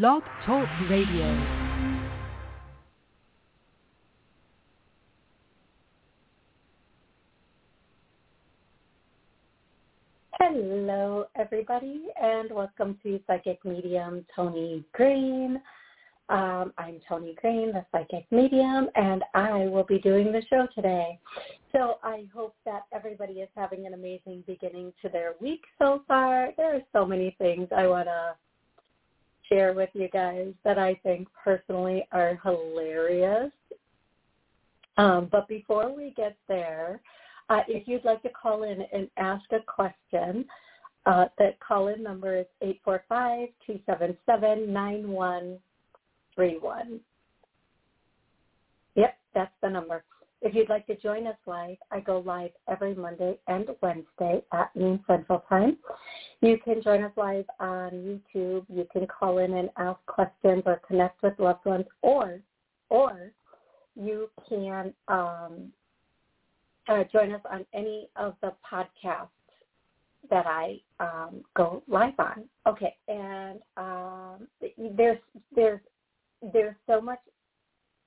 Blog Talk Radio. Hello, everybody, and welcome to Psychic Medium Toni Greene. Um, I'm Toni Greene, the Psychic Medium, and I will be doing the show today. So I hope that everybody is having an amazing beginning to their week so far. There are so many things I want to share with you guys that I think personally are hilarious. Um, but before we get there, uh, if you'd like to call in and ask a question, uh, the call-in number is 845-277-9131. Yep, that's the number. If you'd like to join us live, I go live every Monday and Wednesday at noon Central Time. You can join us live on YouTube. You can call in and ask questions or connect with loved ones, or or you can um, uh, join us on any of the podcasts that I um, go live on. Okay, and um, there's there's there's so much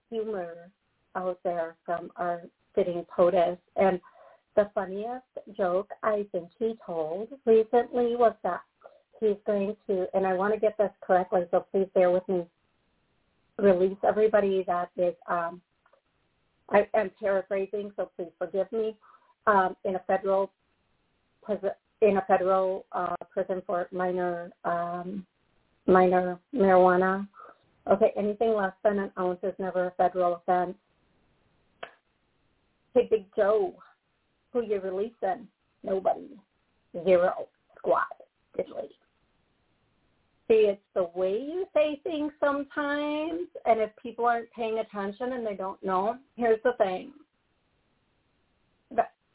humor out there from our sitting POTUS. And the funniest joke I think he told recently was that he's going to, and I want to get this correctly, so please bear with me, release everybody that is, um, I am paraphrasing, so please forgive me, um, in a federal in a federal uh, prison for minor um, minor marijuana. Okay, anything less than an ounce is never a federal offense. Hey, Big Joe, who you releasing? Nobody. Zero. Squat. Diddly. See, it's the way you say things sometimes, and if people aren't paying attention and they don't know, here's the thing.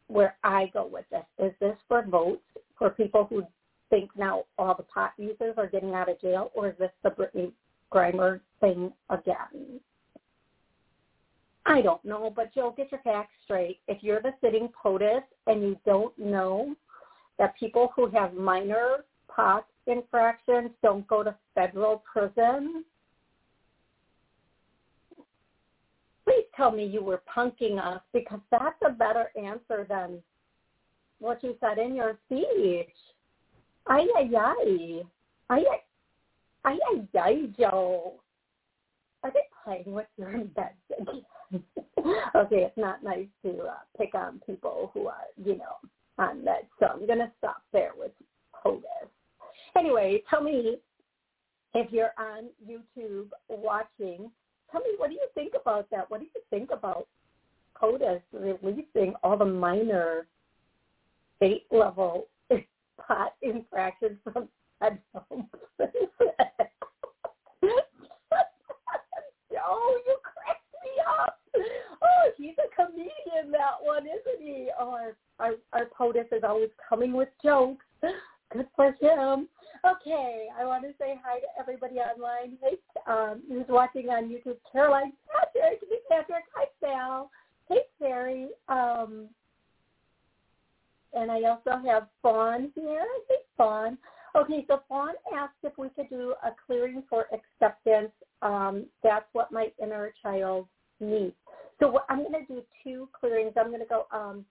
Where I go with this, is this for votes for people who think now all the pot users are getting out of jail, or is this the Brittney Griner thing again? I don't know, but Joe, get your facts straight. If you're the sitting POTUS and you don't know that people who have minor pot infractions don't go to federal prison, please tell me you were punking us because that's a better answer than what you said in your speech. Ay, ay, ay. Ay, ay, ay, Joe. Are they playing with your bed again? okay, it's not nice to uh, pick on people who are, you know, on that. So I'm going to stop there with POTUS. Anyway, tell me if you're on YouTube watching, tell me what do you think about that? What do you think about POTUS releasing all the minor state level pot infractions from federal oh, you cracked me up oh, he's a comedian, that one, isn't he? Oh, our, our, our POTUS is always coming with jokes. Good for him. Okay, I want to say hi to everybody online. Hey, um, who's watching on YouTube? Caroline, Patrick, hey Patrick, hi Sal, hey Terry. Um, and I also have Fawn here. Hey Fawn. Okay, so Fawn asked if we could do a clearing for acceptance. Um, that's what my inner child needs. So what, I'm going to do two clearings. I'm going to go, um,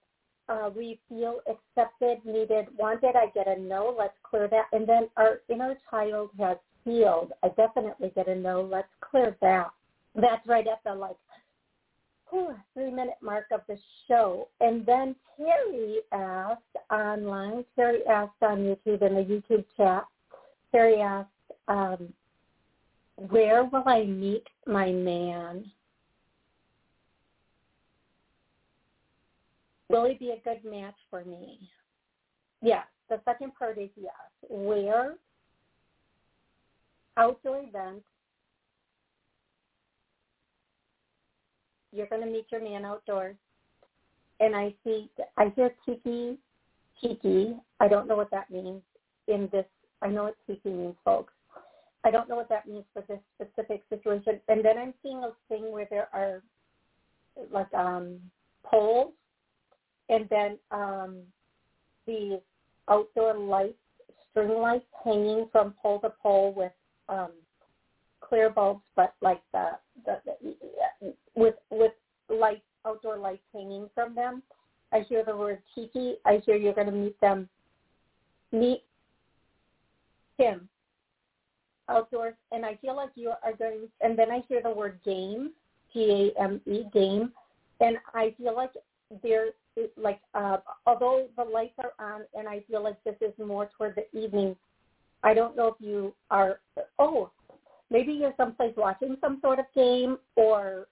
uh, we feel accepted, needed, wanted. I get a no. Let's clear that. And then our inner child has healed. I definitely get a no. Let's clear that. That's right at the like whew, three minute mark of the show. And then Terry asked online, Terry asked on YouTube in the YouTube chat, Terry asked, um, where will I meet my man? Will he be a good match for me? Yes. The second part is yes. Where? Outdoor events. You're going to meet your man outdoors. And I see, I hear tiki, tiki. I don't know what that means in this. I know what tiki means, folks. I don't know what that means for this specific situation. And then I'm seeing a thing where there are like um poles and then um, the outdoor lights, string lights hanging from pole to pole with um, clear bulbs, but like the, the, the with with lights, outdoor lights hanging from them. I hear the word tiki. I hear you're going to meet them. Meet him outdoors, and I feel like you are going. And then I hear the word game, G A M E, game, and I feel like there, like, uh, although the lights are on, and I feel like this is more toward the evening. I don't know if you are. Oh, maybe you're someplace watching some sort of game, or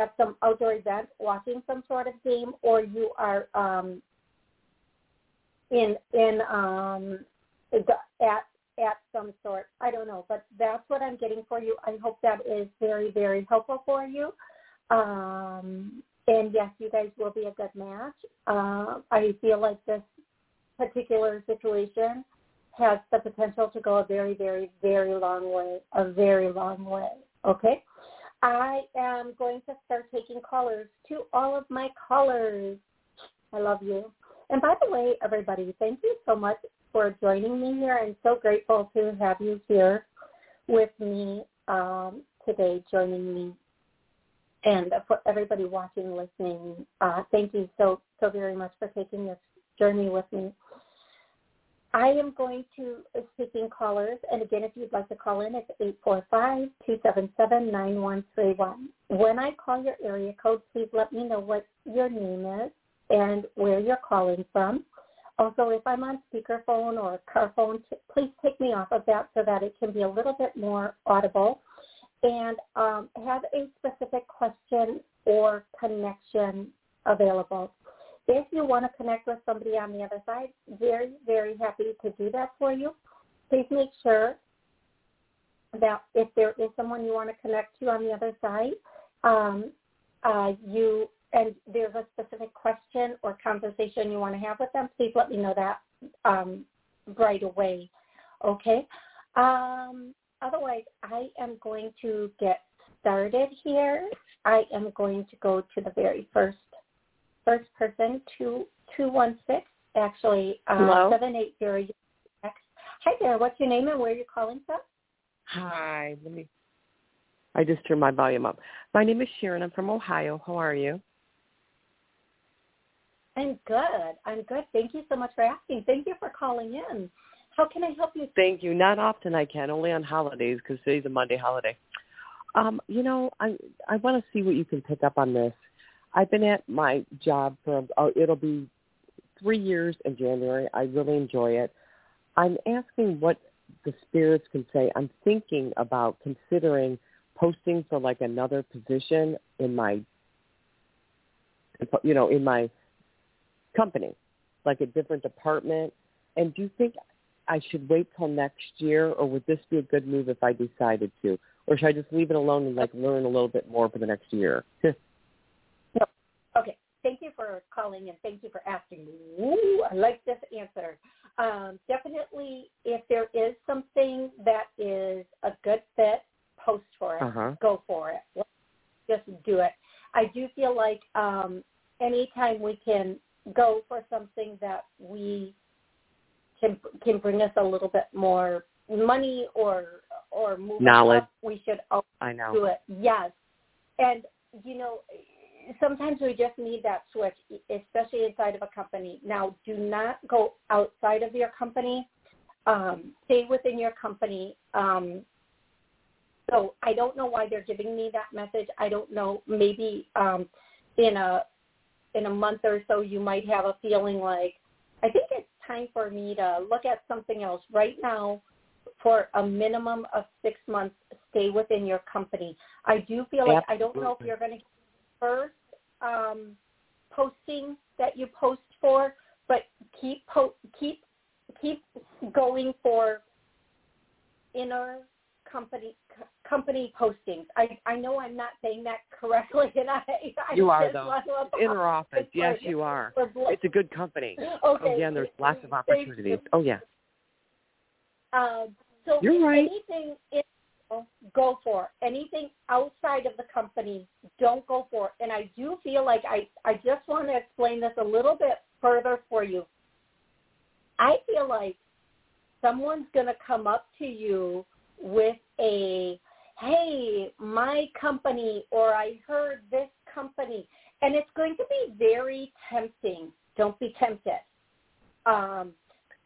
at some outdoor event watching some sort of game, or you are um, in in um, at at some sort. I don't know, but that's what I'm getting for you. I hope that is very very helpful for you. Um, and yes, you guys will be a good match. Uh, I feel like this particular situation has the potential to go a very, very, very long way, a very long way. Okay? I am going to start taking callers to all of my callers. I love you. And by the way, everybody, thank you so much for joining me here. I'm so grateful to have you here with me um, today, joining me. And for everybody watching, listening, uh, thank you so, so very much for taking this journey with me. I am going to speaking callers, and again, if you'd like to call in, it's eight four five two seven seven nine one three one. When I call your area code, please let me know what your name is and where you're calling from. Also, if I'm on speakerphone or car phone, please take me off of that so that it can be a little bit more audible. And um, have a specific question or connection available. If you want to connect with somebody on the other side, very, very happy to do that for you. Please make sure that if there is someone you want to connect to on the other side, um, uh, you and there's a specific question or conversation you want to have with them, please let me know that um, right away. Okay. Um, otherwise, I am going to get started here. I am going to go to the very first first person, two two one six, actually uh, seven eight zero. Hi there. What's your name and where are you calling from? Hi. Let me. I just turned my volume up. My name is Sharon. I'm from Ohio. How are you? I'm good. I'm good. Thank you so much for asking. Thank you for calling in. How can I help you? Thank you. Not often I can, only on holidays because today's a Monday holiday. Um, you know, I I want to see what you can pick up on this. I've been at my job for oh, it'll be three years in January. I really enjoy it. I'm asking what the spirits can say. I'm thinking about considering posting for like another position in my, you know, in my company, like a different department. And do you think I should wait till next year, or would this be a good move if I decided to, or should I just leave it alone and like learn a little bit more for the next year? no. Okay. Thank you for calling and thank you for asking. Ooh, I like this answer. Um, definitely, if there is something that is a good fit, post for it. Uh-huh. Go for it. Just do it. I do feel like um, anytime we can go for something that we can can bring us a little bit more money or or move knowledge, up, we should always I know. do it. Yes, and you know sometimes we just need that switch, especially inside of a company. Now, do not go outside of your company. Um, stay within your company. Um, so I don't know why they're giving me that message. I don't know. Maybe um, in a in a month or so, you might have a feeling like I think it's time for me to look at something else. Right now, for a minimum of six months, stay within your company. I do feel like Absolutely. I don't know if you're going to first um, posting that you post for, but keep po- keep keep going for inner company company postings. I I know I'm not saying that correctly, and I, I you are though inner office. Yes, you are. It's a good company. Okay. Oh yeah, there's lots of opportunities. Oh yeah. Um, so You're right. anything in go for. Anything outside of the company, don't go for. It. And I do feel like I, I just want to explain this a little bit further for you. I feel like someone's going to come up to you with a, hey, my company or I heard this company. And it's going to be very tempting. Don't be tempted. Um,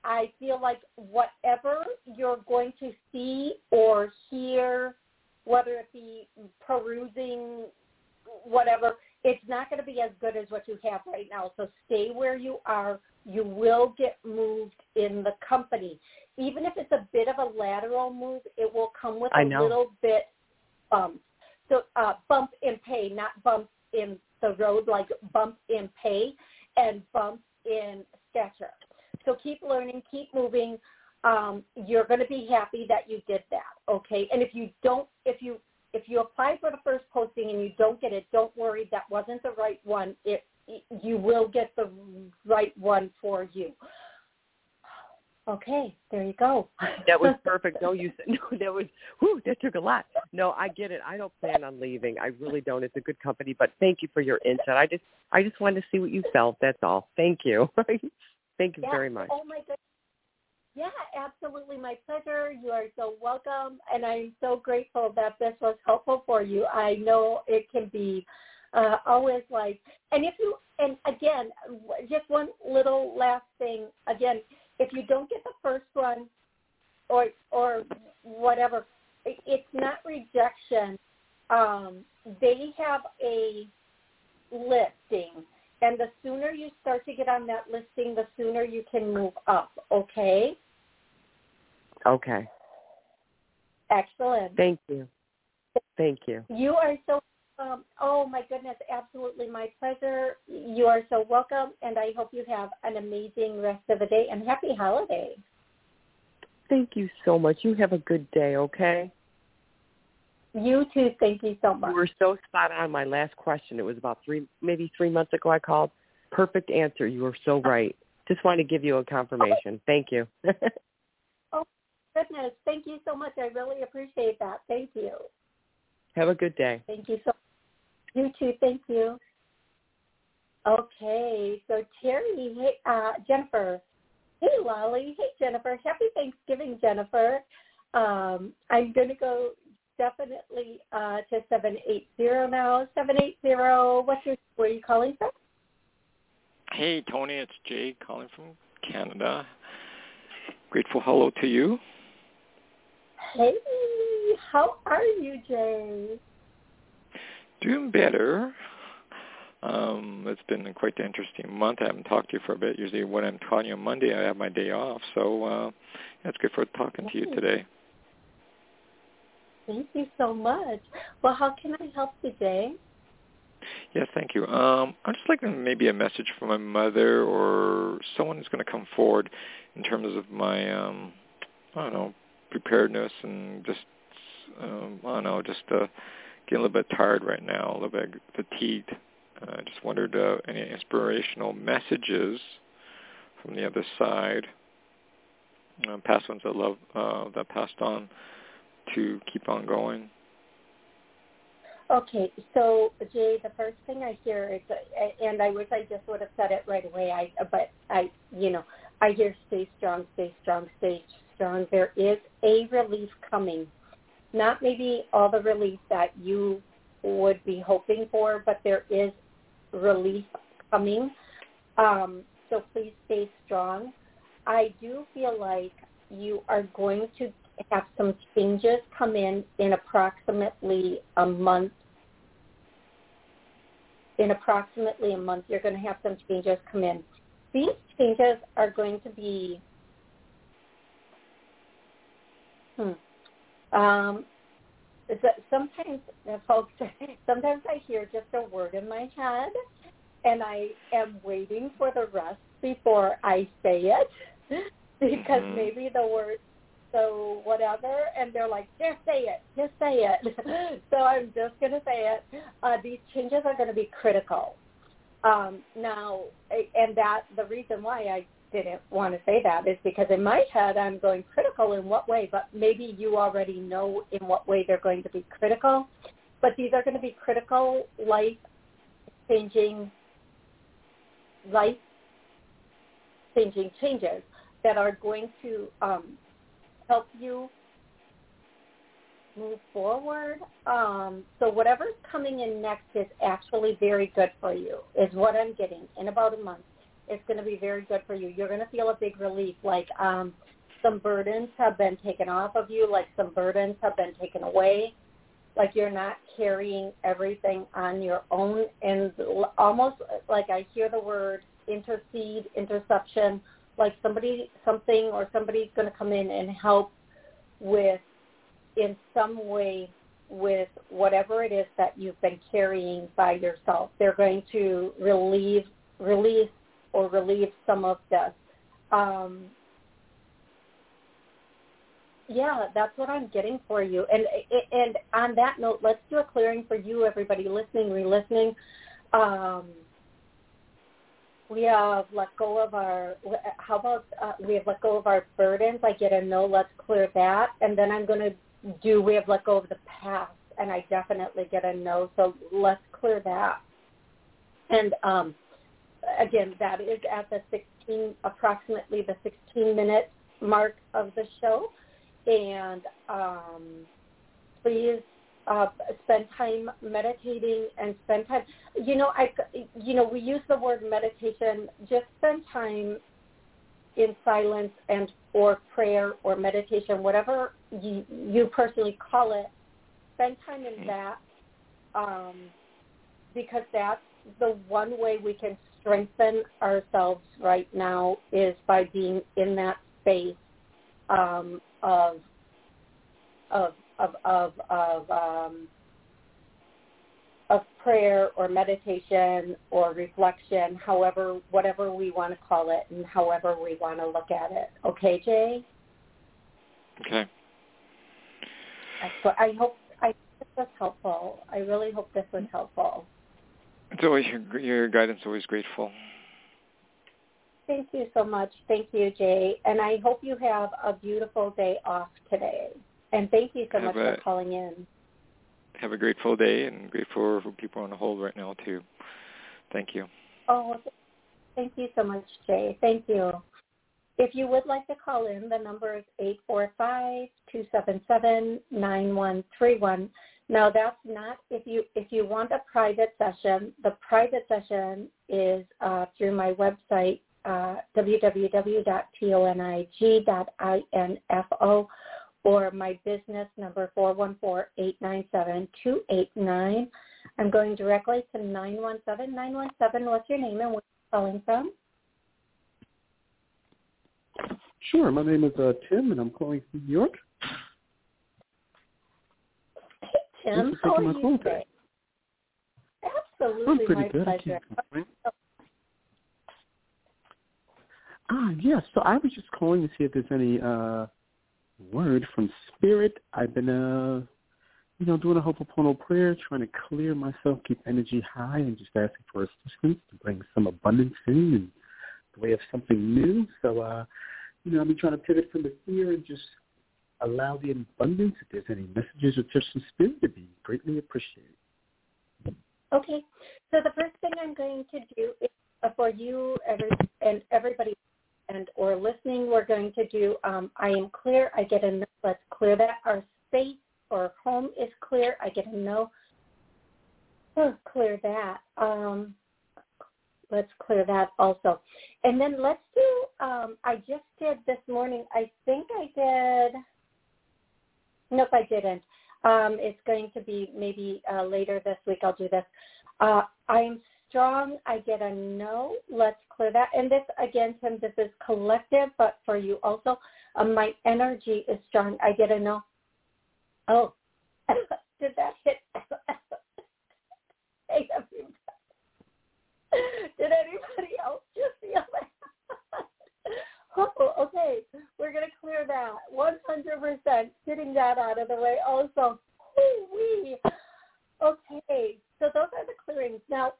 I feel like whatever you're going to see or hear, whether it be perusing, whatever, it's not going to be as good as what you have right now. So stay where you are. You will get moved in the company. Even if it's a bit of a lateral move, it will come with a little bit bump. So uh, bump in pay, not bump in the road, like bump in pay and bump in stature. So keep learning, keep moving. Um, you're going to be happy that you did that, okay? And if you don't, if you if you apply for the first posting and you don't get it, don't worry. That wasn't the right one. It, you will get the right one for you. Okay, there you go. that was perfect. No, you said no. That was whew, that took a lot. No, I get it. I don't plan on leaving. I really don't. It's a good company, but thank you for your insight. I just I just wanted to see what you felt. That's all. Thank you. thank you yeah. very much. Oh my goodness. Yeah, absolutely. My pleasure. You are so welcome. And I'm so grateful that this was helpful for you. I know it can be uh, always like, and if you, and again, just one little last thing. Again, if you don't get the first one or, or whatever, it's not rejection. Um, they have a listing and the sooner you start to get on that listing, the sooner you can move up, okay? Okay. Excellent. Thank you. Thank you. You are so um, oh my goodness, absolutely my pleasure. You are so welcome, and I hope you have an amazing rest of the day and happy holidays. Thank you so much. You have a good day, okay? You too. Thank you so much. You were so spot on. My last question. It was about three, maybe three months ago. I called. Perfect answer. You were so right. Just wanted to give you a confirmation. Thank you. Oh goodness. Thank you so much. I really appreciate that. Thank you. Have a good day. Thank you so You too. Thank you. Okay. So Terry, hey, uh, Jennifer. Hey, Lolly. Hey, Jennifer. Happy Thanksgiving, Jennifer. Um, I'm going to go definitely uh, to 780 now. 780, what's your, where are you calling from? Hey, Toni. It's Jay calling from Canada. Grateful hello to you. Hey, how are you, Jay? Doing better. Um, it's been quite an interesting month. I haven't talked to you for a bit. Usually when I'm calling you on Monday, I have my day off. So uh, it's good for talking to you today. Thank you so much. Well, how can I help today? Yes, thank you. Um, I'm just like maybe a message from my mother or someone who's going to come forward in terms of my, um, I don't know, preparedness and just um, I don't know, just uh, getting a little bit tired right now, a little bit fatigued. I uh, just wondered uh, any inspirational messages from the other side, uh, past ones that love uh, that passed on to keep on going. Okay, so Jay, the first thing I hear is, and I wish I just would have said it right away. I, but I, you know, I hear stay strong, stay strong, stay strong. There is a relief coming. Not maybe all the relief that you would be hoping for, but there is relief coming. Um, so please stay strong. I do feel like you are going to have some changes come in in approximately a month. In approximately a month, you're going to have some changes come in. These changes are going to be Hmm. Um, sometimes, folks, sometimes I hear just a word in my head, and I am waiting for the rest before I say it, because mm-hmm. maybe the word so whatever, and they're like, just say it, just say it. so I'm just going to say it. Uh, these changes are going to be critical. Um, now, and that the reason why I didn't want to say that is because in my head I'm going critical in what way, but maybe you already know in what way they're going to be critical. But these are going to be critical life changing life changing changes that are going to um, help you move forward. Um, so whatever's coming in next is actually very good for you, is what I'm getting. In about a month, it's going to be very good for you. You're going to feel a big relief, like um, some burdens have been taken off of you, like some burdens have been taken away, like you're not carrying everything on your own, and almost like I hear the word intercede, interception, like somebody, something, or somebody's going to come in and help with in some way with whatever it is that you've been carrying by yourself. They're going to relieve, release, or relieve some of this. Um, yeah, that's what I'm getting for you. And and on that note, let's do a clearing for you, everybody listening, re-listening. Um, we have let go of our. How about uh, we have let go of our burdens? I get a no. Let's clear that, and then I'm going to do we have let go of the past? And I definitely get a no. So let's clear that. And um, again, that is at the 16, approximately the 16 minute mark of the show. And um, please uh, spend time meditating and spend time. You know, I, you know, we use the word meditation. Just spend time in silence and or prayer or meditation, whatever you, you personally call it, spend time in that um, because that's the one way we can strengthen ourselves right now is by being in that space um, of of of of, of um, of prayer or meditation or reflection, however, whatever we want to call it and however we want to look at it. Okay, Jay? Okay. So I hope I this was helpful. I really hope this was helpful. It's always your, your guidance. Always grateful. Thank you so much. Thank you, Jay. And I hope you have a beautiful day off today. And thank you so have much a, for calling in have a grateful day and grateful for people on the hold right now too. Thank you. Oh, thank you so much, Jay. Thank you. If you would like to call in, the number is eight four five two seven seven nine one three one. Now that's not if you if you want a private session. The private session is uh, through my website uh, www.tonig.info or my business number 414-897-289. I'm going directly to 917. 917, what's your name and where are you calling from? Sure. My name is uh, Tim, and I'm calling from New York. Hey, Tim. How are you today? Absolutely, I'm pretty my good. pleasure. Ah, yes. So I was just calling to see if there's any uh, word from spirit. I've been uh you know, doing a Ho'oponopono prayer, trying to clear myself, keep energy high, and just asking for assistance to bring some abundance in and the way of something new. So, uh, you know, I've been trying to pivot from the fear and just allow the abundance. If there's any messages or tips from spirit, to be greatly appreciated. Okay. So the first thing I'm going to do is uh, for you and everybody and or listening, we're going to do um, I am clear. I get a no. Let's clear that. Our space or home is clear. I get a no. Oh, clear that. Um, let's clear that also. And then let's do, um, I just did this morning, I think I did, nope, I didn't. Um, it's going to be maybe uh, later this week I'll do this. Uh, I'm strong, I get a no. Let's clear that. And this, again, Tim, this is collective, but for you also, um, my energy is strong. I get a no. Oh, did that hit? Did anybody else just feel that? Oh, okay. We're going to clear that. 100% getting that out of the way also. Woo-wee. Okay, so those are the clearings. Now,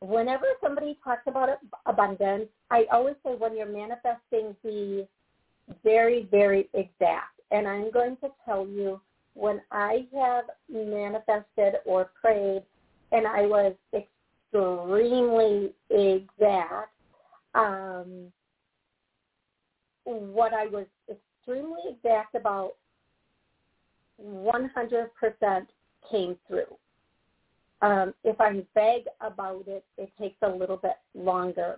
whenever somebody talks about abundance, I always say when you're manifesting, be very, very exact. And I'm going to tell you when I have manifested or prayed and I was extremely exact, um, what I was extremely exact about 100% came through. Um, if I'm vague about it, it takes a little bit longer.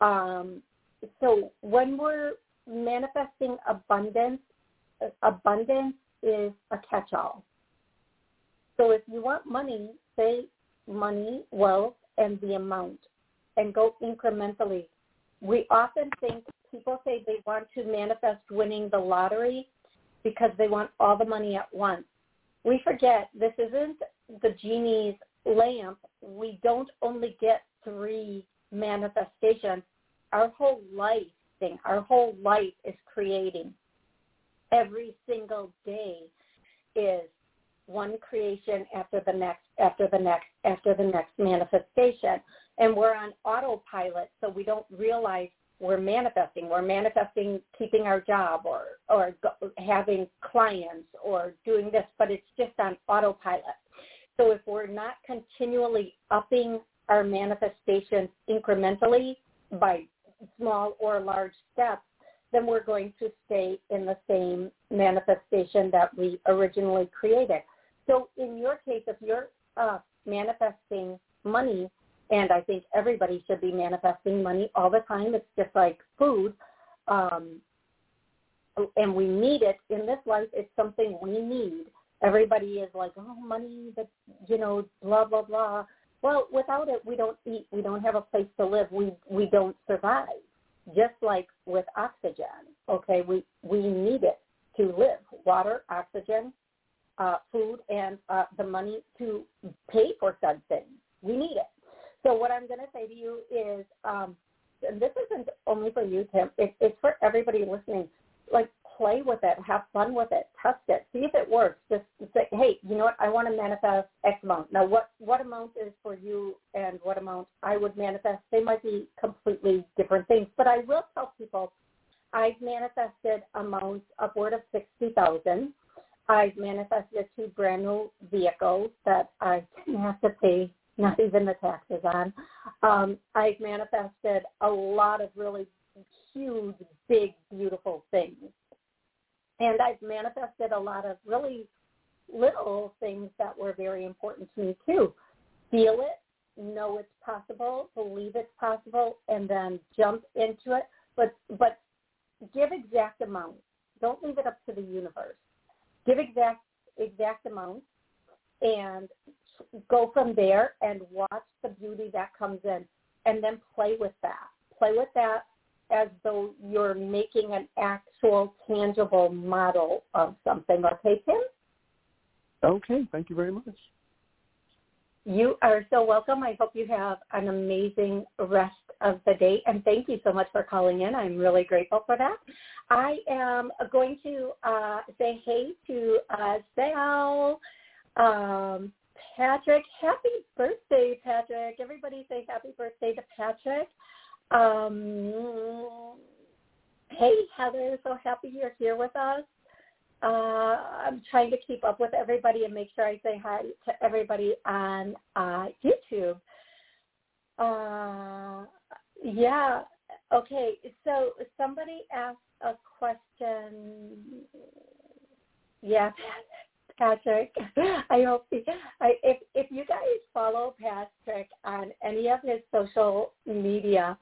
Um, so when we're manifesting abundance, abundance is a catch-all. So if you want money, say money, wealth, and the amount, and go incrementally. We often think people say they want to manifest winning the lottery because they want all the money at once. We forget this isn't the genie's lamp. We don't only get three manifestations. Our whole life thing, our whole life is creating. Every single day is one creation after the next, after the next, after the next manifestation. And we're on autopilot, so we don't realize we're manifesting. We're manifesting keeping our job or or having clients or doing this, but it's just on autopilot. So if we're not continually upping our manifestations incrementally by small or large steps, then we're going to stay in the same manifestation that we originally created. So in your case, if you're uh, manifesting money and I think everybody should be manifesting money all the time. It's just like food. Um, and we need it in this life. It's something we need. Everybody is like, oh, money, that you know, blah blah blah. Well, without it, we don't eat. We don't have a place to live. We we don't survive. Just like with oxygen, okay, we we need it to live. Water, oxygen, uh, food, and uh, the money to pay for said things. We need it. So what I'm going to say to you is, um, and this isn't only for you, Tim. It, it's for everybody listening. Like, play with it, have fun with it, test it, see if it works. Just say, hey, you know what? I want to manifest X amount. Now, what what amount is for you, and what amount I would manifest? They might be completely different things. But I will tell people, I've manifested amounts upward of sixty thousand. I've manifested two brand new vehicles that I didn't have to pay not even the taxes on. Um, I've manifested a lot of really huge, big, beautiful things. And I've manifested a lot of really little things that were very important to me too. Feel it, know it's possible, believe it's possible, and then jump into it. But but give exact amounts. Don't leave it up to the universe. Give exact exact amounts and go from there and watch the beauty that comes in and then play with that. Play with that as though you're making an actual tangible model of something. Okay, Tim? Okay, thank you very much. You are so welcome. I hope you have an amazing rest of the day. And thank you so much for calling in. I'm really grateful for that. I am going to uh, say hey to uh, Sal, um, Patrick. Happy birthday, Patrick. Everybody say happy birthday to Patrick. Um, hey, Heather. So happy you're here with us. Uh, I'm trying to keep up with everybody and make sure I say hi to everybody on uh, YouTube. Uh, yeah. Okay. So somebody asked a question. Yeah, Patrick. I hope I, if if you guys follow Patrick on any of his social media,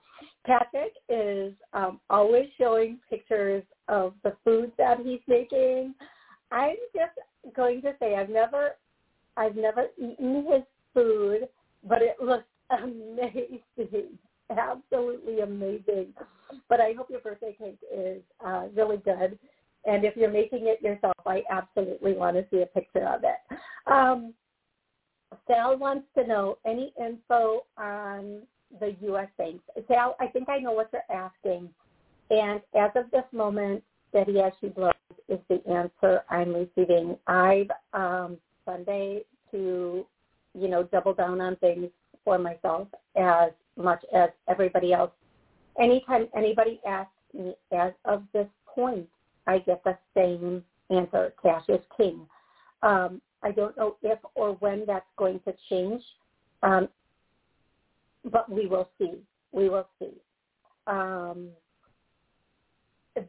Patrick is um, always showing pictures of the food that he's making. I'm just going to say I've never I've never eaten his food, but it looks amazing, absolutely amazing. But I hope your birthday cake is uh, really good and if you're making it yourself, I absolutely want to see a picture of it. Um, Sal wants to know any info on the U.S. banks. Sal, I think I know what you're asking. And as of this moment, steady as she blows is the answer I'm receiving. I've um, Sunday to, you know, double down on things for myself as much as everybody else. Anytime anybody asks me as of this point, I get the same answer. Cash is king. Um, I don't know if or when that's going to change, um, but we will see. We will see. Um,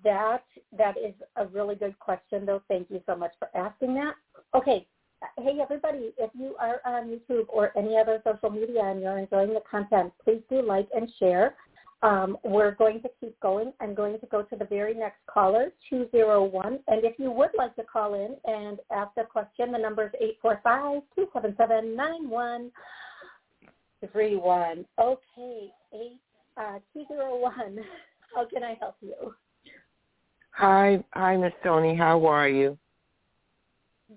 that that is a really good question, though. Thank you so much for asking that. Okay, hey everybody, if you are on YouTube or any other social media and you're enjoying the content, please do like and share. Um, we're going to keep going. I'm going to go to the very next caller, 201. And if you would like to call in and ask a question, the number is 845-277-9131. Okay, eight, uh, 201. How can I help you? Hi, hi, Miss Toni. How are you?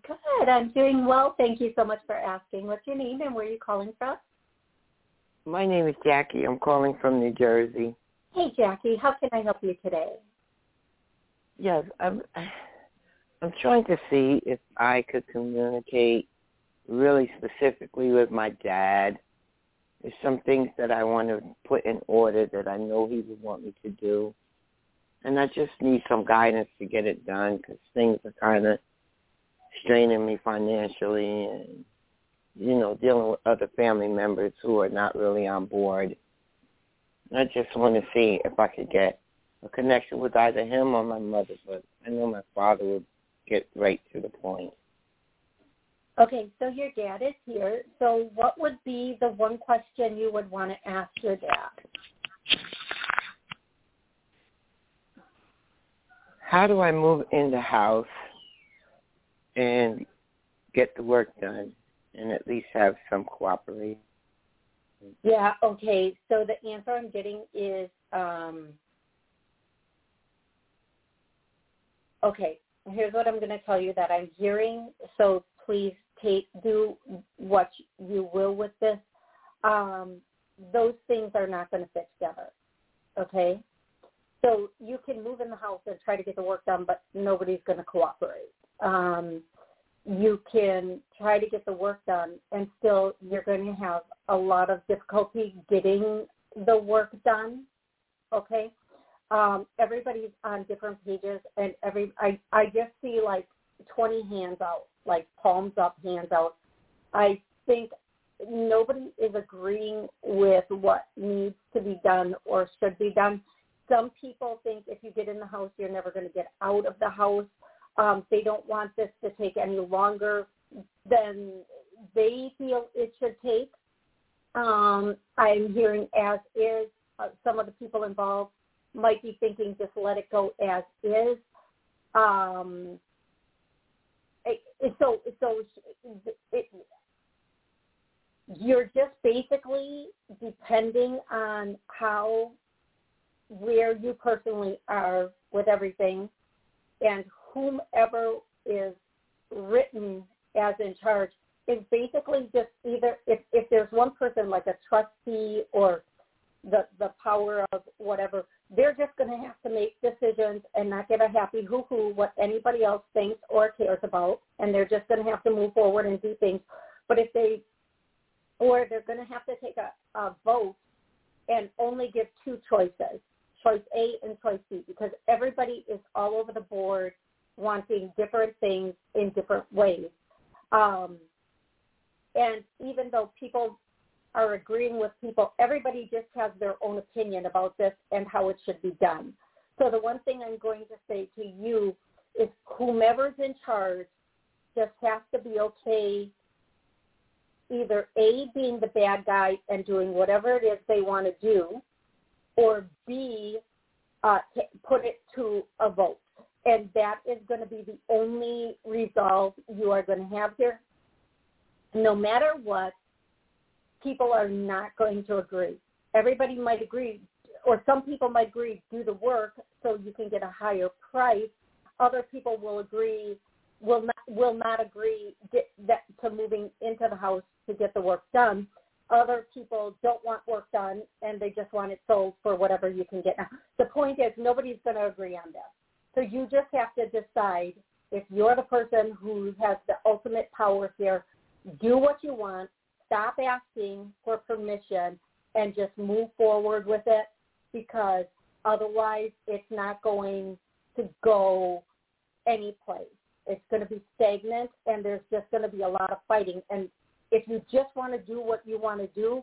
Good. I'm doing well. Thank you so much for asking. What's your name and where are you calling from? My name is Jackie. I'm calling from New Jersey. Hey, Jackie. How can I help you today? Yes, I'm. I'm trying to see if I could communicate really specifically with my dad. There's some things that I want to put in order that I know he would want me to do, and I just need some guidance to get it done because things are kind of straining me financially and you know dealing with other family members who are not really on board. I just want to see if I could get a connection with either him or my mother, but I know my father would get right to the point. Okay, so your dad is here. So what would be the one question you would want to ask your dad? How do I move in the house and get the work done and at least have some cooperation. Yeah, okay. So the answer I'm getting is um okay, here's what I'm going to tell you that I'm hearing, so please take do what you will with this. Um those things are not going to fit together. Okay? So you can move in the house and try to get the work done, but nobody's going to cooperate. Um, you can try to get the work done and still you're going to have a lot of difficulty getting the work done okay? Um everybody's on different pages and every i i just see like 20 hands out like palms up hands out i think nobody is agreeing with what needs to be done or should be done. Some people think if you get in the house you're never going to get out of the house um, they don't want this to take any longer than they feel it should take. Um, I'm hearing as is. Uh, some of the people involved might be thinking just let it go as is. Um, it, it, so so it, you're just basically depending on how where you personally are with everything and whomever is written as in charge is basically just either if if there's one person like a trustee or the the power of whatever they're just going to have to make decisions and not give a happy hoo hoo what anybody else thinks or cares about and they're just going to have to move forward and do things. But if they or they're going to have to take a, a vote and only give two choices choice A and choice B because everybody is all over the board wanting different things in different ways. Um, and even though people are agreeing with people, everybody just has their own opinion about this and how it should be done. So the one thing I'm going to say to you is whomever's in charge just has to be okay either A, being the bad guy and doing whatever it is they want to do, or B, uh, put it to a vote and that is going to be the only resolve you are going to have here. No matter what, people are not going to agree. Everybody might agree, or some people might agree, do the work so you can get a higher price. Other people will agree, will not will not agree that, to moving into the house to get the work done. Other people don't want work done and they just want it sold for whatever you can get. Now, the point is nobody's going to agree on this so you just have to decide if you're the person who has the ultimate power here, do what you want, stop asking for permission, and just move forward with it because otherwise it's not going to go any place. It's going to be stagnant and there's just going to be a lot of fighting. And if you just want to do what you want to do,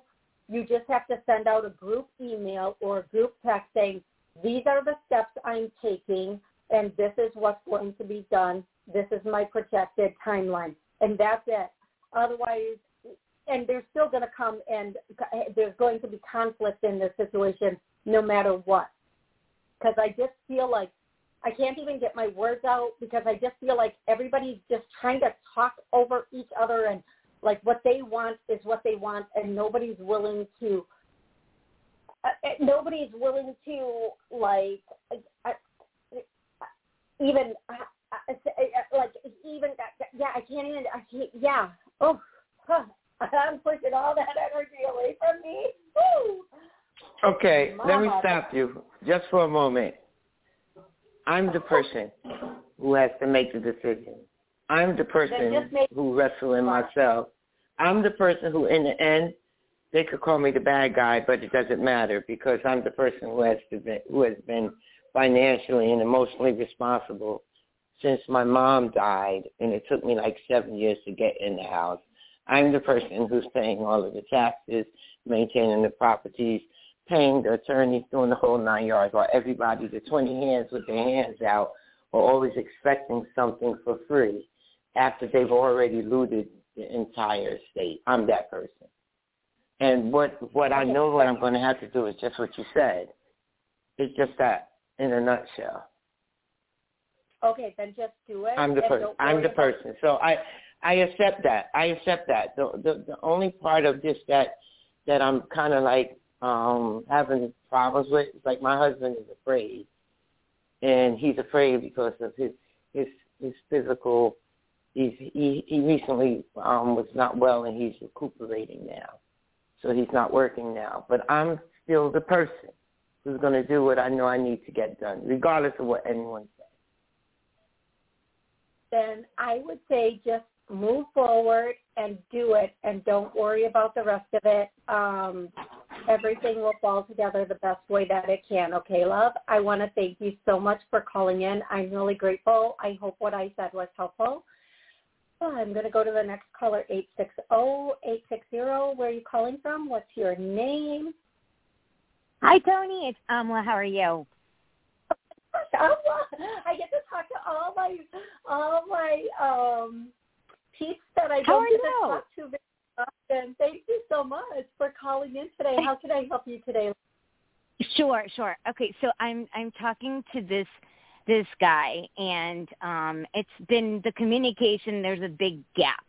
you just have to send out a group email or a group text saying, these are the steps I'm taking, and this is what's going to be done. This is my projected timeline, and that's it. Otherwise, and there's still going to come and there's going to be conflict in this situation no matter what. Because I just feel like I can't even get my words out because I just feel like everybody's just trying to talk over each other and like what they want is what they want and nobody's willing to uh, uh nobody's willing to like even uh, uh, uh, like even yeah I can't even I can't, yeah oh huh. I'm pushing all that energy away from me. Woo! Okay, Mama. let me stop you just for a moment. I'm the person who has to make the decision. I'm the person who wrestle in myself. I'm the person who, in the end, they could call me the bad guy, but it doesn't matter because I'm the person who has been, who has been financially and emotionally responsible since my mom died, and it took me like seven years to get in the house. I'm the person who's paying all of the taxes, maintaining the properties, paying the attorneys, doing the whole nine yards, while everybody, the 20 hands with their hands out, are always expecting something for free after they've already looted the entire state. I'm that person. And what what I know what I'm going to have to do is just what you said. It's just that in a nutshell. Okay, then just do it. I'm the person. I'm the person. So I I accept that. I accept that. The the, the only part of this that that I'm kind of like um having problems with is like my husband is afraid, and he's afraid because of his his his physical. He's he he recently um was not well and he's recuperating now, so he's not working now. But I'm still the person who's going to do what I know I need to get done, regardless of what anyone says. Then I would say just move forward and do it and don't worry about the rest of it. Um, everything will fall together the best way that it can. Okay, love? I want to thank you so much for calling in. I'm really grateful. I hope what I said was helpful. Oh, I'm going to go to the next caller, 860-860. Where are you calling from? What's your name? Hi, Toni. It's Amla. How are you? Amla. I get to talk to all my all my um peeps that I don't get to talk to very often. Thank you so much for calling in today. How can I help you today? Sure, sure. Okay, so I'm I'm talking to this this guy and um it's been the communication there's a big gap.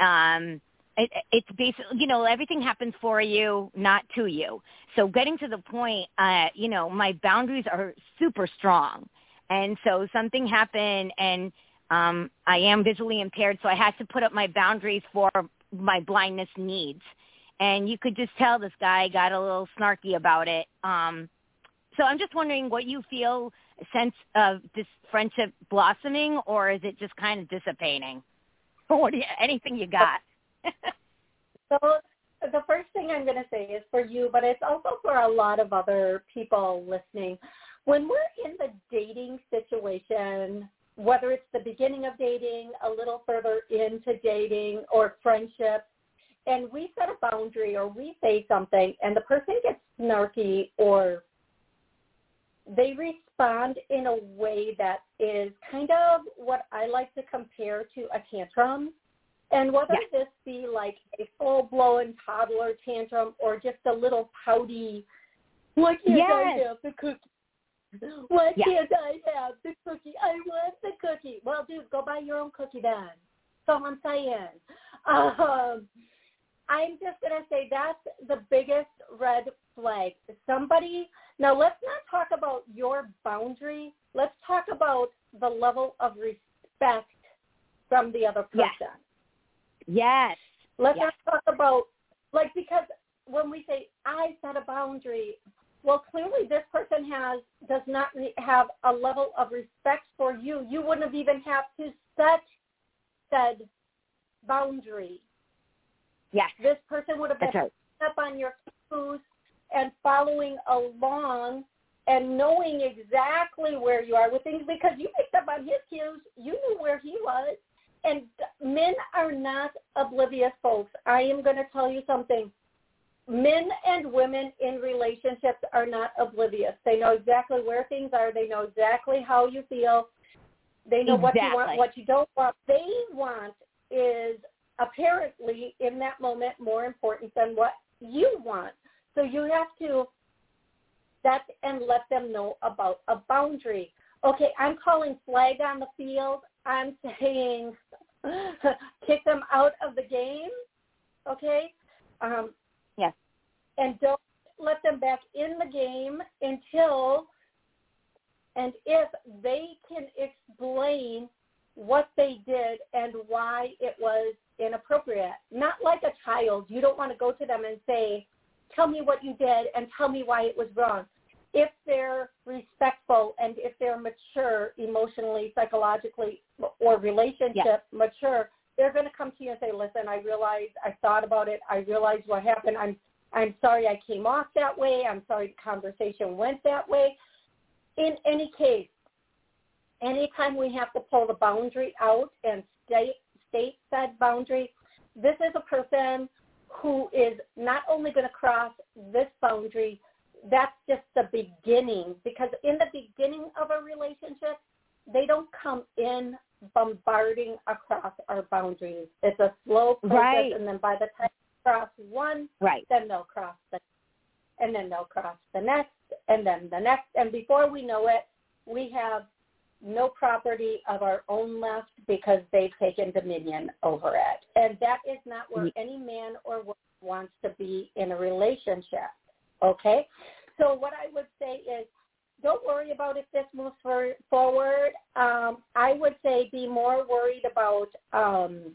Um it, it's basically you know everything happens for you not to you so getting to the point uh you know my boundaries are super strong and so something happened and um, I am visually impaired, so I had to put up my boundaries for my blindness needs. And you could just tell this guy got a little snarky about it. Um, so I'm just wondering what you feel sense of this friendship blossoming, or is it just kind of dissipating? what do you, anything you got? so the first thing I'm going to say is for you, but it's also for a lot of other people listening. When we're in the dating situation whether it's the beginning of dating, a little further into dating or friendship, and we set a boundary or we say something and the person gets snarky or they respond in a way that is kind of what I like to compare to a tantrum. And whether yes. this be like a full-blown toddler tantrum or just a little pouty, why can't yes. I have the cookie? Why yeah. can't I have the cookie? I want the cookie. Well, dude, go buy your own cookie then. So I'm saying. Um, I'm just going to say that's the biggest red flag. Somebody, now let's not talk about your boundary. Let's talk about the level of respect from the other person. Yes. Yes. Let's yes. not talk about, like, because when we say, I set a boundary, well, clearly this person has does not have a level of respect for you. You wouldn't have even have to set said boundary. Yes. This person would have been right. up on your cues and following along and knowing exactly where you are with things because you picked up on his cues. You knew where he was. And men are not oblivious, folks. I am going to tell you something men and women in relationships are not oblivious. They know exactly where things are. They know exactly how you feel. They know exactly. what you want, what you don't want. They want is apparently in that moment more important than what you want. So you have to set and let them know about a boundary. Okay, I'm calling flag on the field. I'm saying kick them out of the game. Okay? Um, yes. And don't let them back in the game until and if they can explain what they did and why it was inappropriate. Not like a child. You don't want to go to them and say, tell me what you did and tell me why it was wrong. If they're respectful and if they're mature emotionally, psychologically, or relationship yeah. mature, they're going to come to you and say, listen, I realized, I thought about it, I realized what happened. I'm, I'm sorry I came off that way. I'm sorry the conversation went that way. In any case, anytime we have to pull the boundary out and state, state said boundary, this is a person who is not only going to cross this boundary, that's just the beginning. Because in the beginning of a relationship, they don't come in bombarding across our boundaries. It's a slow process, right. and then by the time they cross one, right. then they'll cross the, and then they'll cross the next, and then the next, and before we know it, we have no property of our own left because they've taken dominion over it. And that is not where any man or woman wants to be in a relationship. Okay? So what I would say is don't worry about if this moves for, forward. Um, I would say be more worried about, um,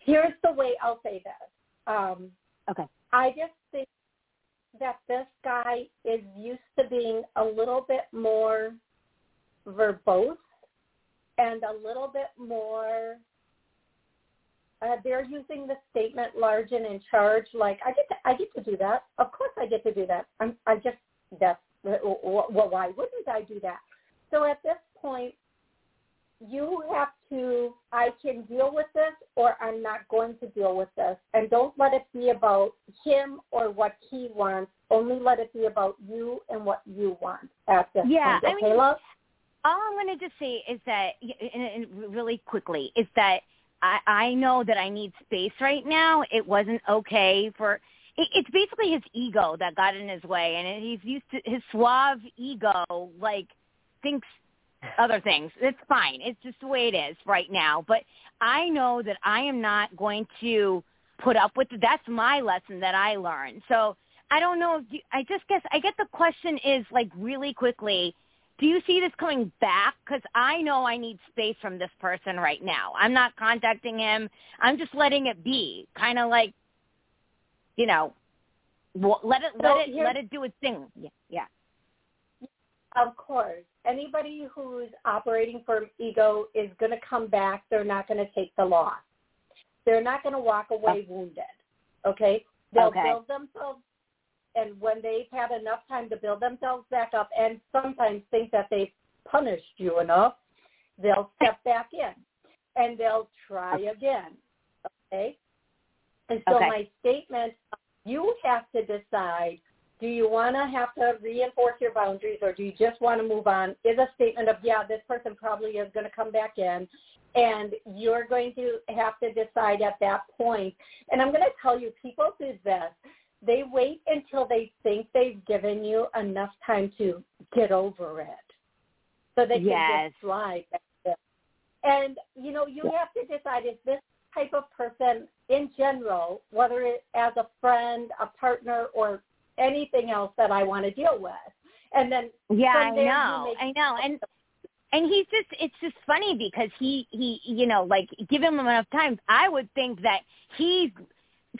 here's the way I'll say this. Um, okay. I just think that this guy is used to being a little bit more verbose and a little bit more uh, they're using the statement large and in charge like i get to i get to do that. Of course i get to do that. I'm i just that's well why wouldn't i do that? So at this point you have to i can deal with this or i'm not going to deal with this. And don't let it be about him or what he wants. Only let it be about you and what you want at this yeah, point okay I mean, love? all I'm going to just say is that, and, and really quickly, is that I, I know that I need space right now. It wasn't okay for. It, it's basically his ego that got in his way, and he's used to his suave ego. Like thinks other things. It's fine. It's just the way it is right now. But I know that I am not going to put up with it. That's my lesson that I learned. So I don't know. If you, I just guess I get the question is like really quickly do you see this coming back? Because I know I need space from this person right now. I'm not contacting him. I'm just letting it be, kind of like, you know, let it let it let it do its thing. Yeah, yeah. Of course, anybody who's operating from ego is going to come back. They're not going to take the loss. They're not going to walk away oh. wounded. Okay, they'll okay. build themselves and when they've had enough time to build themselves back up and sometimes think that they've punished you enough, they'll step back in and they'll try again. Okay? And so okay. my statement, you have to decide, do you want to have to reinforce your boundaries or do you just want to move on, is a statement of, yeah, this person probably is going to come back in. And you're going to have to decide at that point. And I'm going to tell you, people do this they wait until they think they've given you enough time to get over it so they yes. can just slide and you know you have to decide if this type of person in general whether it as a friend a partner or anything else that i want to deal with. And then yeah i know i know. And and he's just it's just funny because he he you know like give him enough time. I would think that he's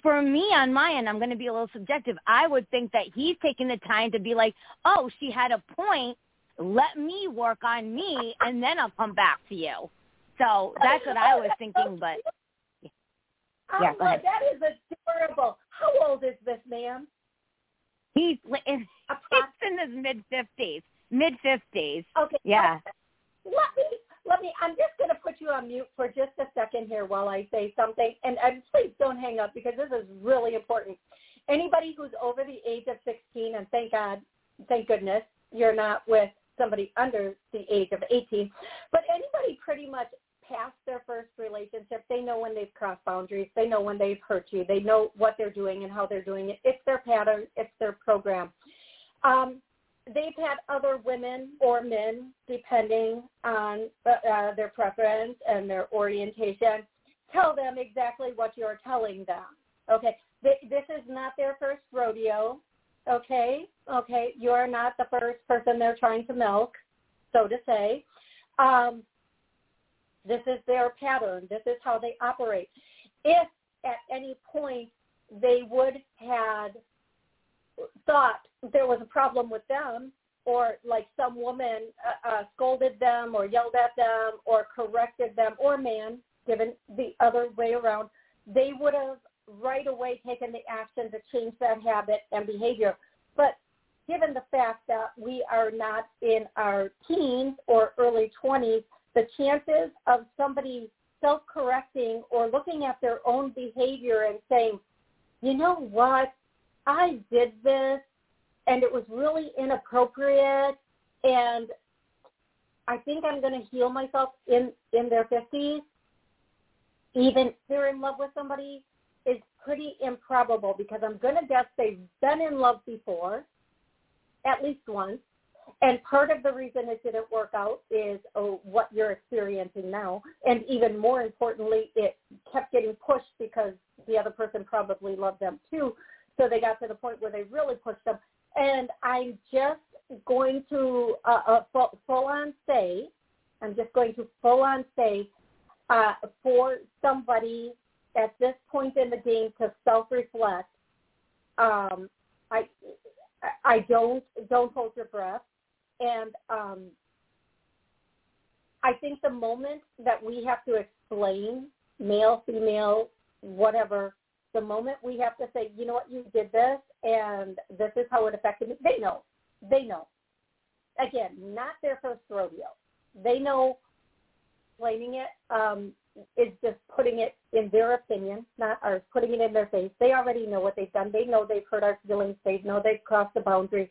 for me on my end, I'm going to be a little subjective. I would think that he's taking the time to be like, oh, she had a point. Let me work on me, and then I'll come back to you. So that's what I was thinking. But oh, yeah, go ahead. That is adorable. How old is this man? He's in, he's in his mid fifties. Mid fifties. Okay. Yeah. Let me let me, I'm just going to put you on mute for just a second here while I say something. And, and please don't hang up because this is really important. Anybody who's over the age of 16, and thank God, thank goodness, you're not with somebody under the age of 18, but anybody pretty much past their first relationship, they know when they've crossed boundaries. They know when they've hurt you. They know what they're doing and how they're doing it. It's their pattern. It's their program. Um, they've had other women or men, depending on uh, their preference and their orientation, tell them exactly what you're telling them. Okay, this is not their first rodeo. Okay, okay, you are not the first person they're trying to milk, so to say. Um, this is their pattern. This is how they operate. If at any point they would had thought there was a problem with them or like some woman uh, uh, scolded them or yelled at them or corrected them or man given the other way around they would have right away taken the action to change that habit and behavior. But given the fact that we are not in our teens or early 20s the chances of somebody self-correcting or looking at their own behavior and saying, you know what, I did this and it was really inappropriate and I think I'm going to heal myself in, in their 50s, even if they're in love with somebody, is pretty improbable because I'm going to guess they've been in love before, at least once, and part of the reason it didn't work out is oh, what you're experiencing now. And even more importantly, it kept getting pushed because the other person probably loved them too. So they got to the point where they really pushed them. And I'm just going to uh, uh, full, on say, I'm just going to full on say uh, for somebody at this point in the game to self-reflect. Um, I I don't don't hold your breath. And um, I think the moment that we have to explain, male, female, whatever, the moment we have to say, you know what, you did this, and this is how it affected me, they know. They know. Again, not their first rodeo. They know explaining it um, is just putting it in their opinion, not ours, putting it in their face. They already know what they've done. They know they've hurt our feelings. They know they've crossed the boundary.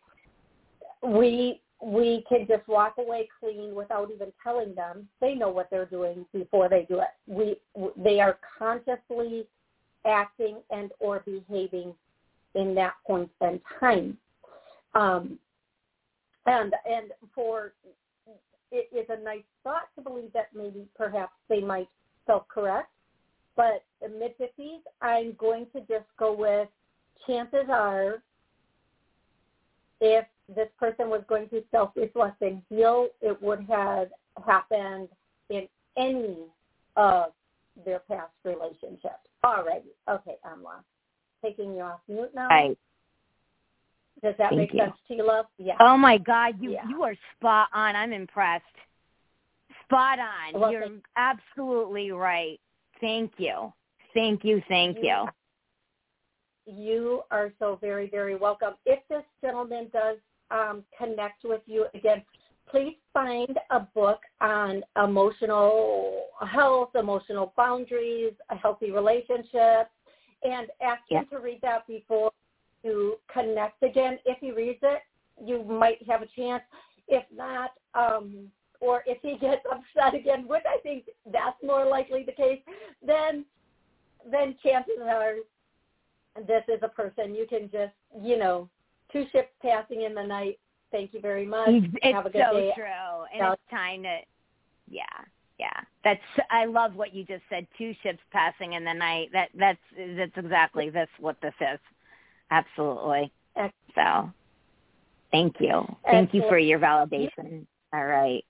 We we can just walk away clean without even telling them. They know what they're doing before they do it. We they are consciously acting and or behaving in that point in time. Um, and and for it is a nice thought to believe that maybe perhaps they might self-correct, but mid 50s, I'm going to just go with chances are if this person was going to self-reflect and heal, it would have happened in any of their past relationships already. Okay, Amla. Taking you off mute now. Right. Does that Thank make you. sense to you, love? Yeah. Oh my God, you Yeah. you are spot on. I'm impressed. Spot on. Well, You're thank- absolutely right. Thank you. Thank you. Thank you. You- You are so very, very welcome. If this gentleman does um, connect with you again, please find a book on emotional health, emotional boundaries, a healthy relationship, and ask him to read that before you connect again. If he reads it, you might have a chance. If not, um, or if he gets upset again, which I think that's more likely the case, then then chances are this is a person you can just, you know, two ships passing in the night. Thank you very much. It's Have a good so day. true, and it's time to, yeah, yeah. That's I love what you just said. Two ships passing in the night. That that's that's exactly this what this is. Absolutely. Ex- So, thank you, thank you for your validation. All right.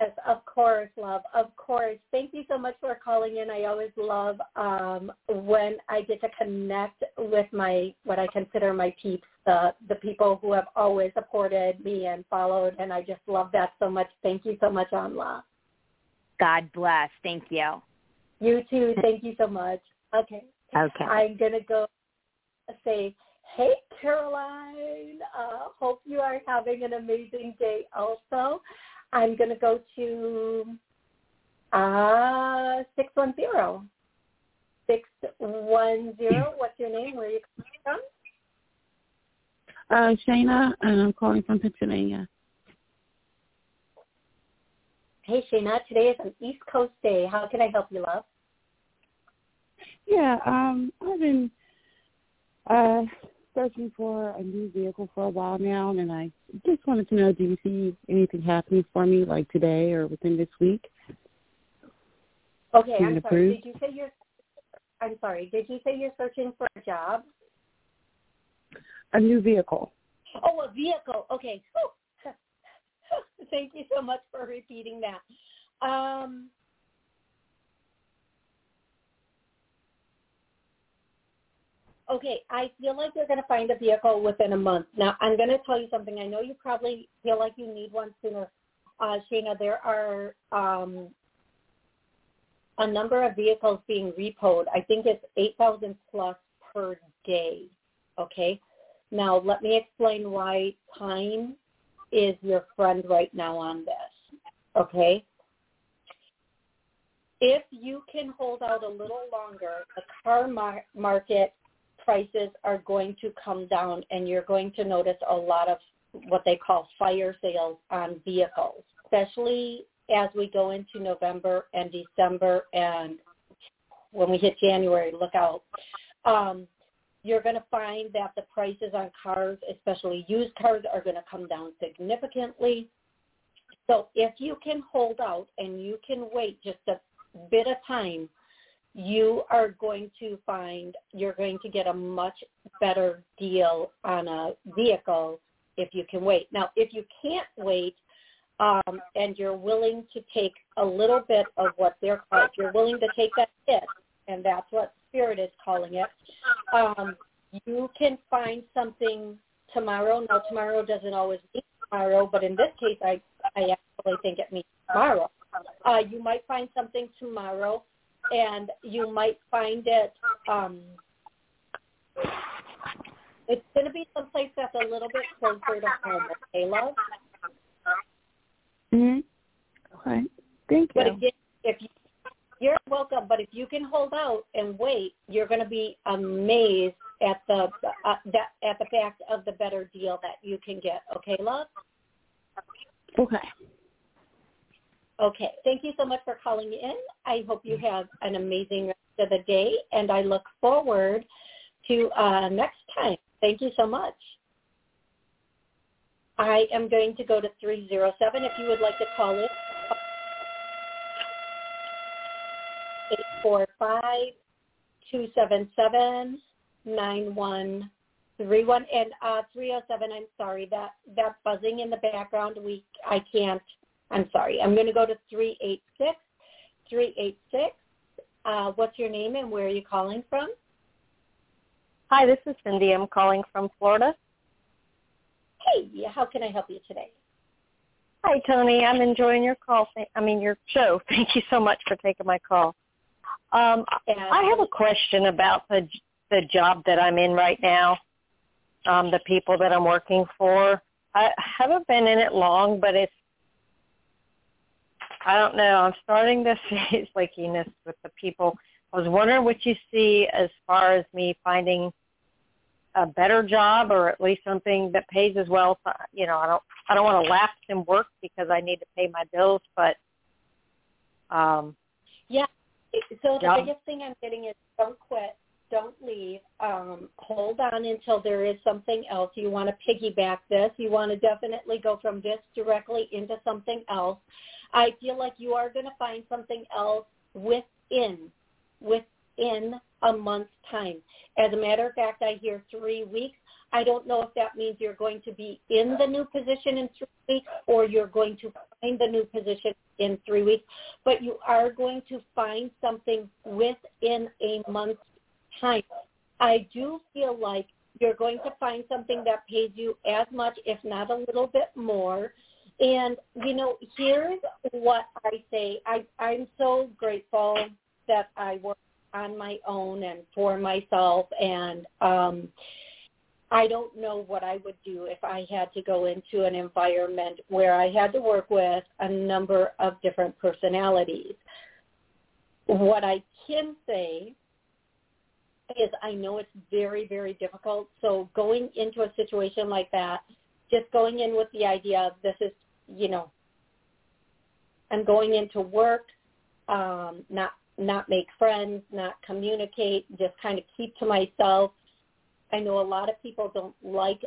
Yes, of course, love. Of course. Thank you so much for calling in. I always love um, when I get to connect with my what I consider my peeps, the the people who have always supported me and followed, and I just love that so much. Thank you so much, Amla. God bless. Thank you. You too. Thank you so much. Okay. Okay. I'm gonna go say, hey Caroline, uh, hope you are having an amazing day. Also, I'm gonna go to uh six one zero. Six one zero. What's your name? Where are you? Calling from? Uh, Shayna, and I'm calling from Pennsylvania. Hey, Shayna. Today is an East Coast day. How can I help you, love? Yeah, um, I've been uh searching for a new vehicle for a while now, and I just wanted to know, do you see anything happening for me, like today or within this week? Okay, I'm sorry. Did you say you're? I'm sorry. Did you say you're searching for a job? A new vehicle. Oh, a vehicle. Okay. Thank you so much for repeating that. Um, okay, I feel like you're going to find a vehicle within a month. Now, I'm going to tell you something. I know you probably feel like you need one sooner. Uh, Shayna, there are um, a number of vehicles being repoed. I think it's 8,000 plus per day. Okay. Now, let me explain why time is your friend right now on this. Okay. If you can hold out a little longer, the car mar- market prices are going to come down and you're going to notice a lot of what they call fire sales on vehicles, especially as we go into November and December and when we hit January, look out. Um, you're going to find that the prices on cars, especially used cars, are going to come down significantly. So if you can hold out and you can wait just a bit of time, you are going to find you're going to get a much better deal on a vehicle if you can wait. Now, if you can't wait um, and you're willing to take a little bit of what they're called, you're willing to take that hit, and that's what Spirit is calling it, um, you can find something tomorrow. Now, tomorrow doesn't always mean tomorrow, but in this case, I, I actually think it means tomorrow. Uh, you might find something tomorrow and you might find it um it's going to be someplace that's a little bit closer to home, okay, love? Mhm. Okay. Thank you. But again, if you, you're welcome, but if you can hold out and wait, you're going to be amazed at the uh, that at the fact of the better deal that you can get. Okay, love? Okay. Okay. Thank you so much for calling in. I hope you have an amazing rest of the day, and I look forward to uh, next time. Thank you so much. I am going to go to 307 if you would like to call in. 845-277-9131. And uh, 307, I'm sorry, that, that buzzing in the background, we I can't I'm sorry. I'm going to go to 386. 386. Uh, what's your name and where are you calling from? Hi, this is Cindy. I'm calling from Florida. Hey, how can I help you today? Hi, Toni. I'm enjoying your call. I mean, your show. Thank you so much for taking my call. Um, I have a question about the the job that I'm in right now. Um, the people that I'm working for. I haven't been in it long, but it's I don't know. I'm starting to see flakiness with the people. I was wondering what you see as far as me finding a better job or at least something that pays as well. You know, I don't I don't want to lapse in work because I need to pay my bills, but um yeah. So the job. biggest thing I'm getting is don't quit, don't leave. Um, hold on until there is something else. You want to piggyback this. You want to definitely go from this directly into something else. I feel like you are going to find something else within within a month's time. As a matter of fact, I hear three weeks. I don't know if that means you're going to be in the new position in three weeks or you're going to find the new position in three weeks, but you are going to find something within a month's time. I do feel like you're going to find something that pays you as much, if not a little bit more. And you know, here's what I say. I I'm so grateful that I work on my own and for myself and um I don't know what I would do if I had to go into an environment where I had to work with a number of different personalities. What I can say is I know it's very, very difficult. So going into a situation like that, just going in with the idea of this is, you know, I'm going into work, um, not not make friends, not communicate, just kind of keep to myself. I know a lot of people don't like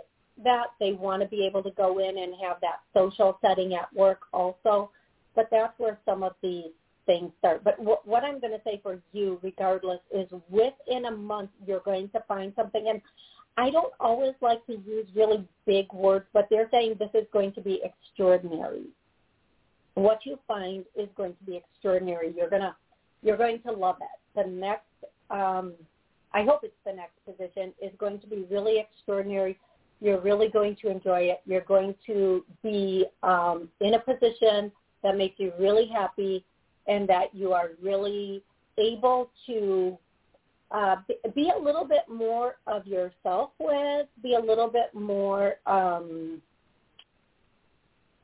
that. They want to be able to go in and have that social setting at work also. But that's where some of these things start. But w- what I'm going to say for you, regardless, is within a month you're going to find something. And I don't always like to use really big words, but they're saying this is going to be extraordinary. What you find is going to be extraordinary. You're gonna you're going to love it. The next, um, I hope it's the next position, is going to be really extraordinary. You're really going to enjoy it. You're going to be um, in a position that makes you really happy and that you are really able to uh, be a little bit more of yourself with, be a little bit more um,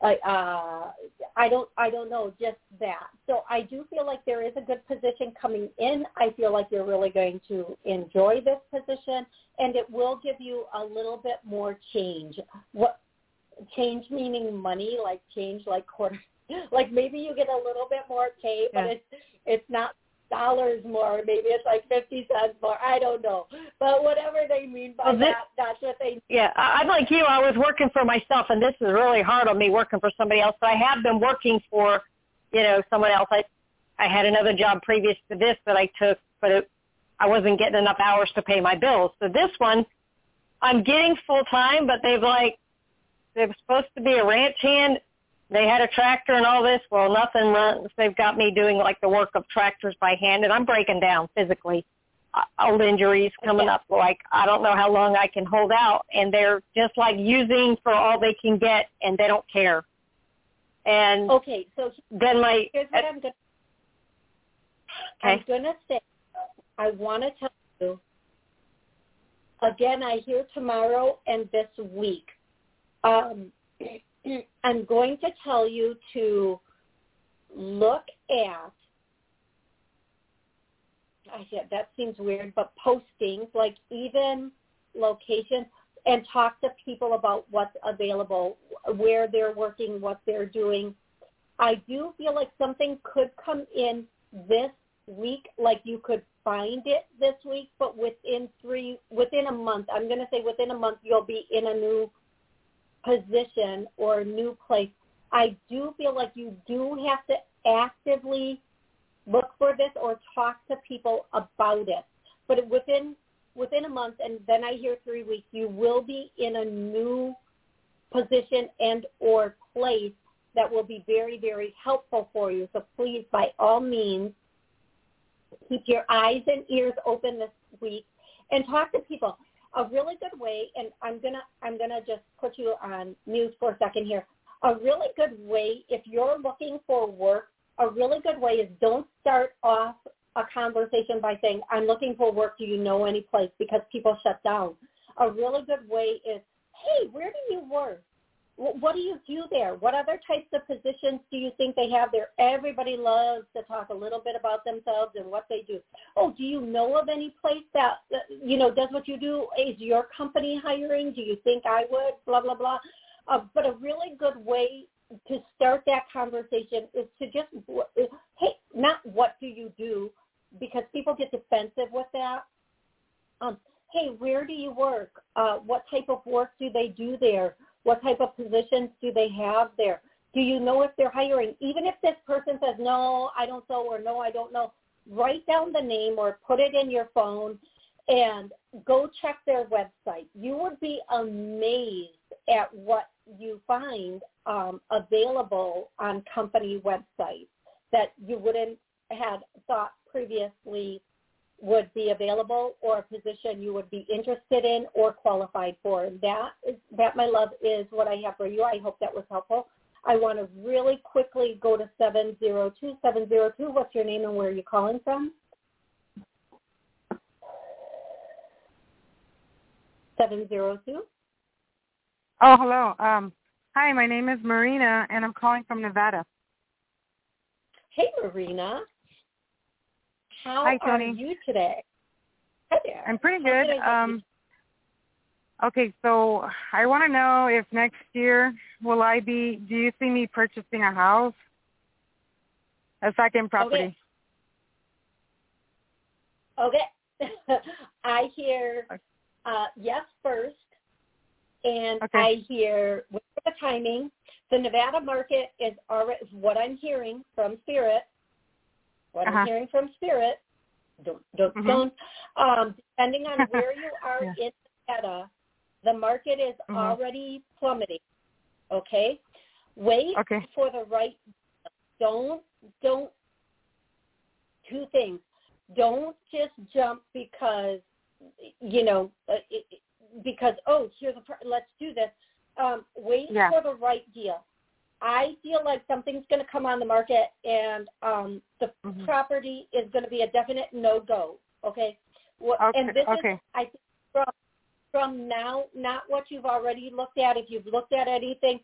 I uh, I don't I don't know just that. So I do feel like there is a good position coming in. I feel like you're really going to enjoy this position, and it will give you a little bit more change. What change meaning money, like change like quarter, like maybe you get a little bit more pay, but yeah. it's it's not dollars more. Maybe it's like fifty cents more. I don't know, but whatever they mean by well, this, that, that's what they. Yeah, I'm like you. I was working for myself, and this is really hard on me working for somebody else. But I have been working for, you know, someone else. I I had another job previous to this that I took, but it, I wasn't getting enough hours to pay my bills. So this one, I'm getting full time, but they've like they're supposed to be a ranch hand they had a tractor and all this. Well, nothing runs. They've got me doing like the work of tractors by hand, and I'm breaking down physically. Uh, old injuries coming up. Like I don't know how long I can hold out, and they're just like using for all they can get, and they don't care. And okay, so then my here's what uh, I'm going. Okay. I'm to say, I want to tell you again. I hear tomorrow and this week. Um, I'm going to tell you to look at I said that seems weird, but postings like even locations and talk to people about what's available, where they're working, what they're doing. I do feel like something could come in this week, like you could find it this week, but within three, within a month, I'm going to say within a month, you'll be in a new position or new place, I do feel like you do have to actively look for this or talk to people about it. But within within a month, and then I hear three weeks, you will be in a new position and or place that will be very, very helpful for you. So please, by all means, keep your eyes and ears open this week and talk to people a really good way, and I'm gonna I'm gonna just put you on mute for a second here. A really good way, if you're looking for work, a really good way is don't start off a conversation by saying, "I'm looking for work. Do you know any place?" Because people shut down. A really good way is, "Hey, where do you work? What do you do there? What other types of positions do you think they have there? Everybody loves to talk a little bit about themselves and what they do. Oh, do you know of any place that you know does what you do? Is your company hiring? Do you think I would? Blah blah blah. Uh, but a really good way to start that conversation is to just hey, not what do you do, because people get defensive with that. Um, hey, where do you work? Uh, what type of work do they do there? What type of positions do they have there? Do you know if they're hiring? Even if this person says, no, I don't know, or no, I don't know, write down the name or put it in your phone and go check their website. You would be amazed at what you find um, available on company websites that you wouldn't have thought previously would be available or a position you would be interested in or qualified for. That is that my love is what I have for you. I hope that was helpful. I want to really quickly go to 702 702. What's your name and where are you calling from? 702. Oh, hello. Um, hi, my name is Marina, and I'm calling from Nevada. Hey, Marina. How Hi, are you today? Hi there. I'm pretty How good. can I help you? Um, okay, so I want to know if next year will I be? Do you see me purchasing a house, a second property? Okay. I hear uh, yes first, and Okay. I hear with the timing, the Nevada market is already what I'm hearing from Spirit. What Uh-huh. I'm hearing from Spirit. Don't don't Mhm. don't. Um, depending on where you are Yeah. in Nevada, the market is Mhm. already plummeting. Okay. Wait Okay. for the right. Don't don't. Two things. Don't just jump because you know uh, it, because oh here's a let's do this. Um, wait Yeah. for the right deal. I feel like something's going to come on the market, and um, the Mhm. property is going to be a definite no go. Okay. What, Okay, And this okay. is I think from from now, not what you've already looked at. If you've looked at anything,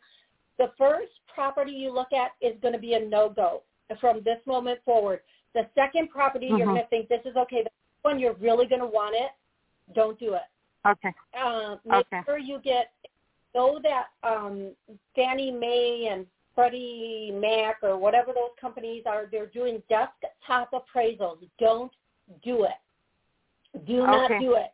the first property you look at is going to be a no go from this moment forward. The second property you're Mhm. going to think this is okay. The one you're really going to want it. Don't do it Okay. uh, make Okay. sure you get know that um, Fannie Mae and Freddie Mac or whatever those companies are, they're doing desktop appraisals. Don't do it. Do not Okay. do it.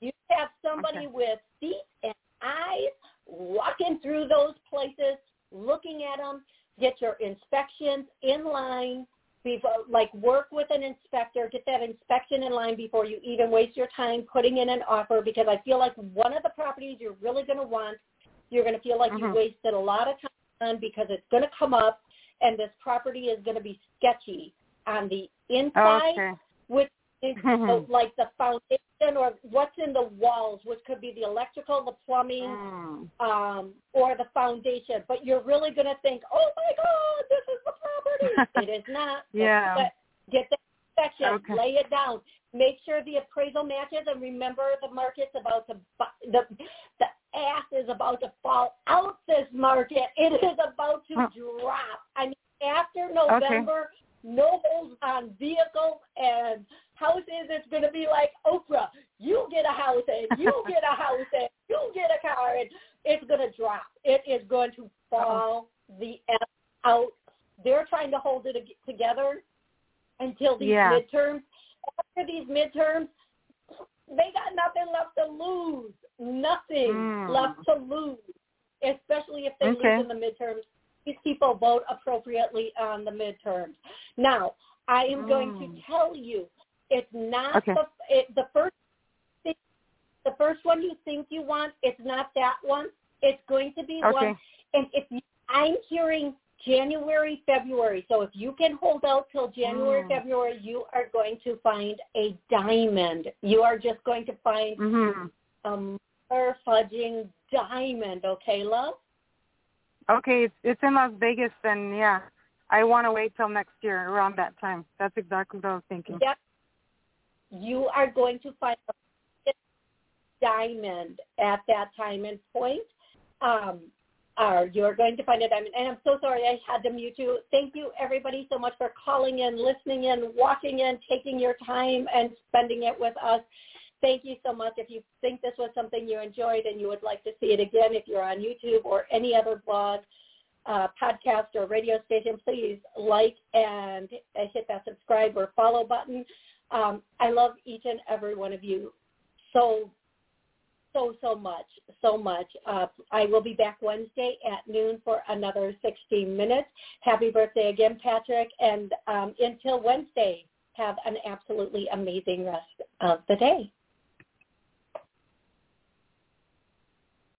You have somebody Okay. with feet and eyes walking through those places, looking at them. Get your inspections in line. Before, like work with an inspector, get that inspection in line before you even waste your time putting in an offer because I feel like one of the properties you're really going to want, you're going to feel like you Mhm. wasted a lot of time because it's going to come up and this property is going to be sketchy on the inside, Okay. which is Mhm. like the foundation or what's in the walls, which could be the electrical, the plumbing, Mm. um, or the foundation, but you're really going to think, oh my God, this is the property. it is not. Yeah. But get the inspection, Okay. lay it down, make sure the appraisal matches, and remember the market's about to bu- the the ass is about to fall out this market. It is about to Huh. drop. I mean, after November, no holds on vehicles and houses. It's going to be like Oprah. You get a house and you get a house and you get a car and it's going to drop. It is going to fall the F out. They're trying to hold it together until these Yeah. midterms. After these midterms, they got nothing left to lose. Nothing Mm. left to lose, especially if they Okay. lose in the midterms. These people vote appropriately on the midterms. Now, I am going to Mm. tell you, it's not Okay. the it, the first thing, the first one you think you want. It's not that one. It's going to be Okay. one. And if you, I'm hearing January, February. So if you can hold out till January, Mm. February, you are going to find a diamond. You are just going to find Mhm. a fudging diamond. Okay, love. Okay, it's in Las Vegas, then yeah. I want to wait till next year around that time. That's exactly what I was thinking. Yep. You are going to find a diamond at that time and point. Um, or you're going to find a diamond. And I'm so sorry I had to mute you. Thank you everybody so much for calling in, listening in, walking in, taking your time and spending it with us. Thank you so much. If you think this was something you enjoyed and you would like to see it again, if you're on YouTube or any other blog, uh, podcast or radio station, please like and hit that subscribe or follow button. Um, I love each and every one of you so, so, so much, so much. Uh, I will be back Wednesday at noon for another 16 minutes. Happy birthday again, Patrick. And um, until Wednesday, have an absolutely amazing rest of the day.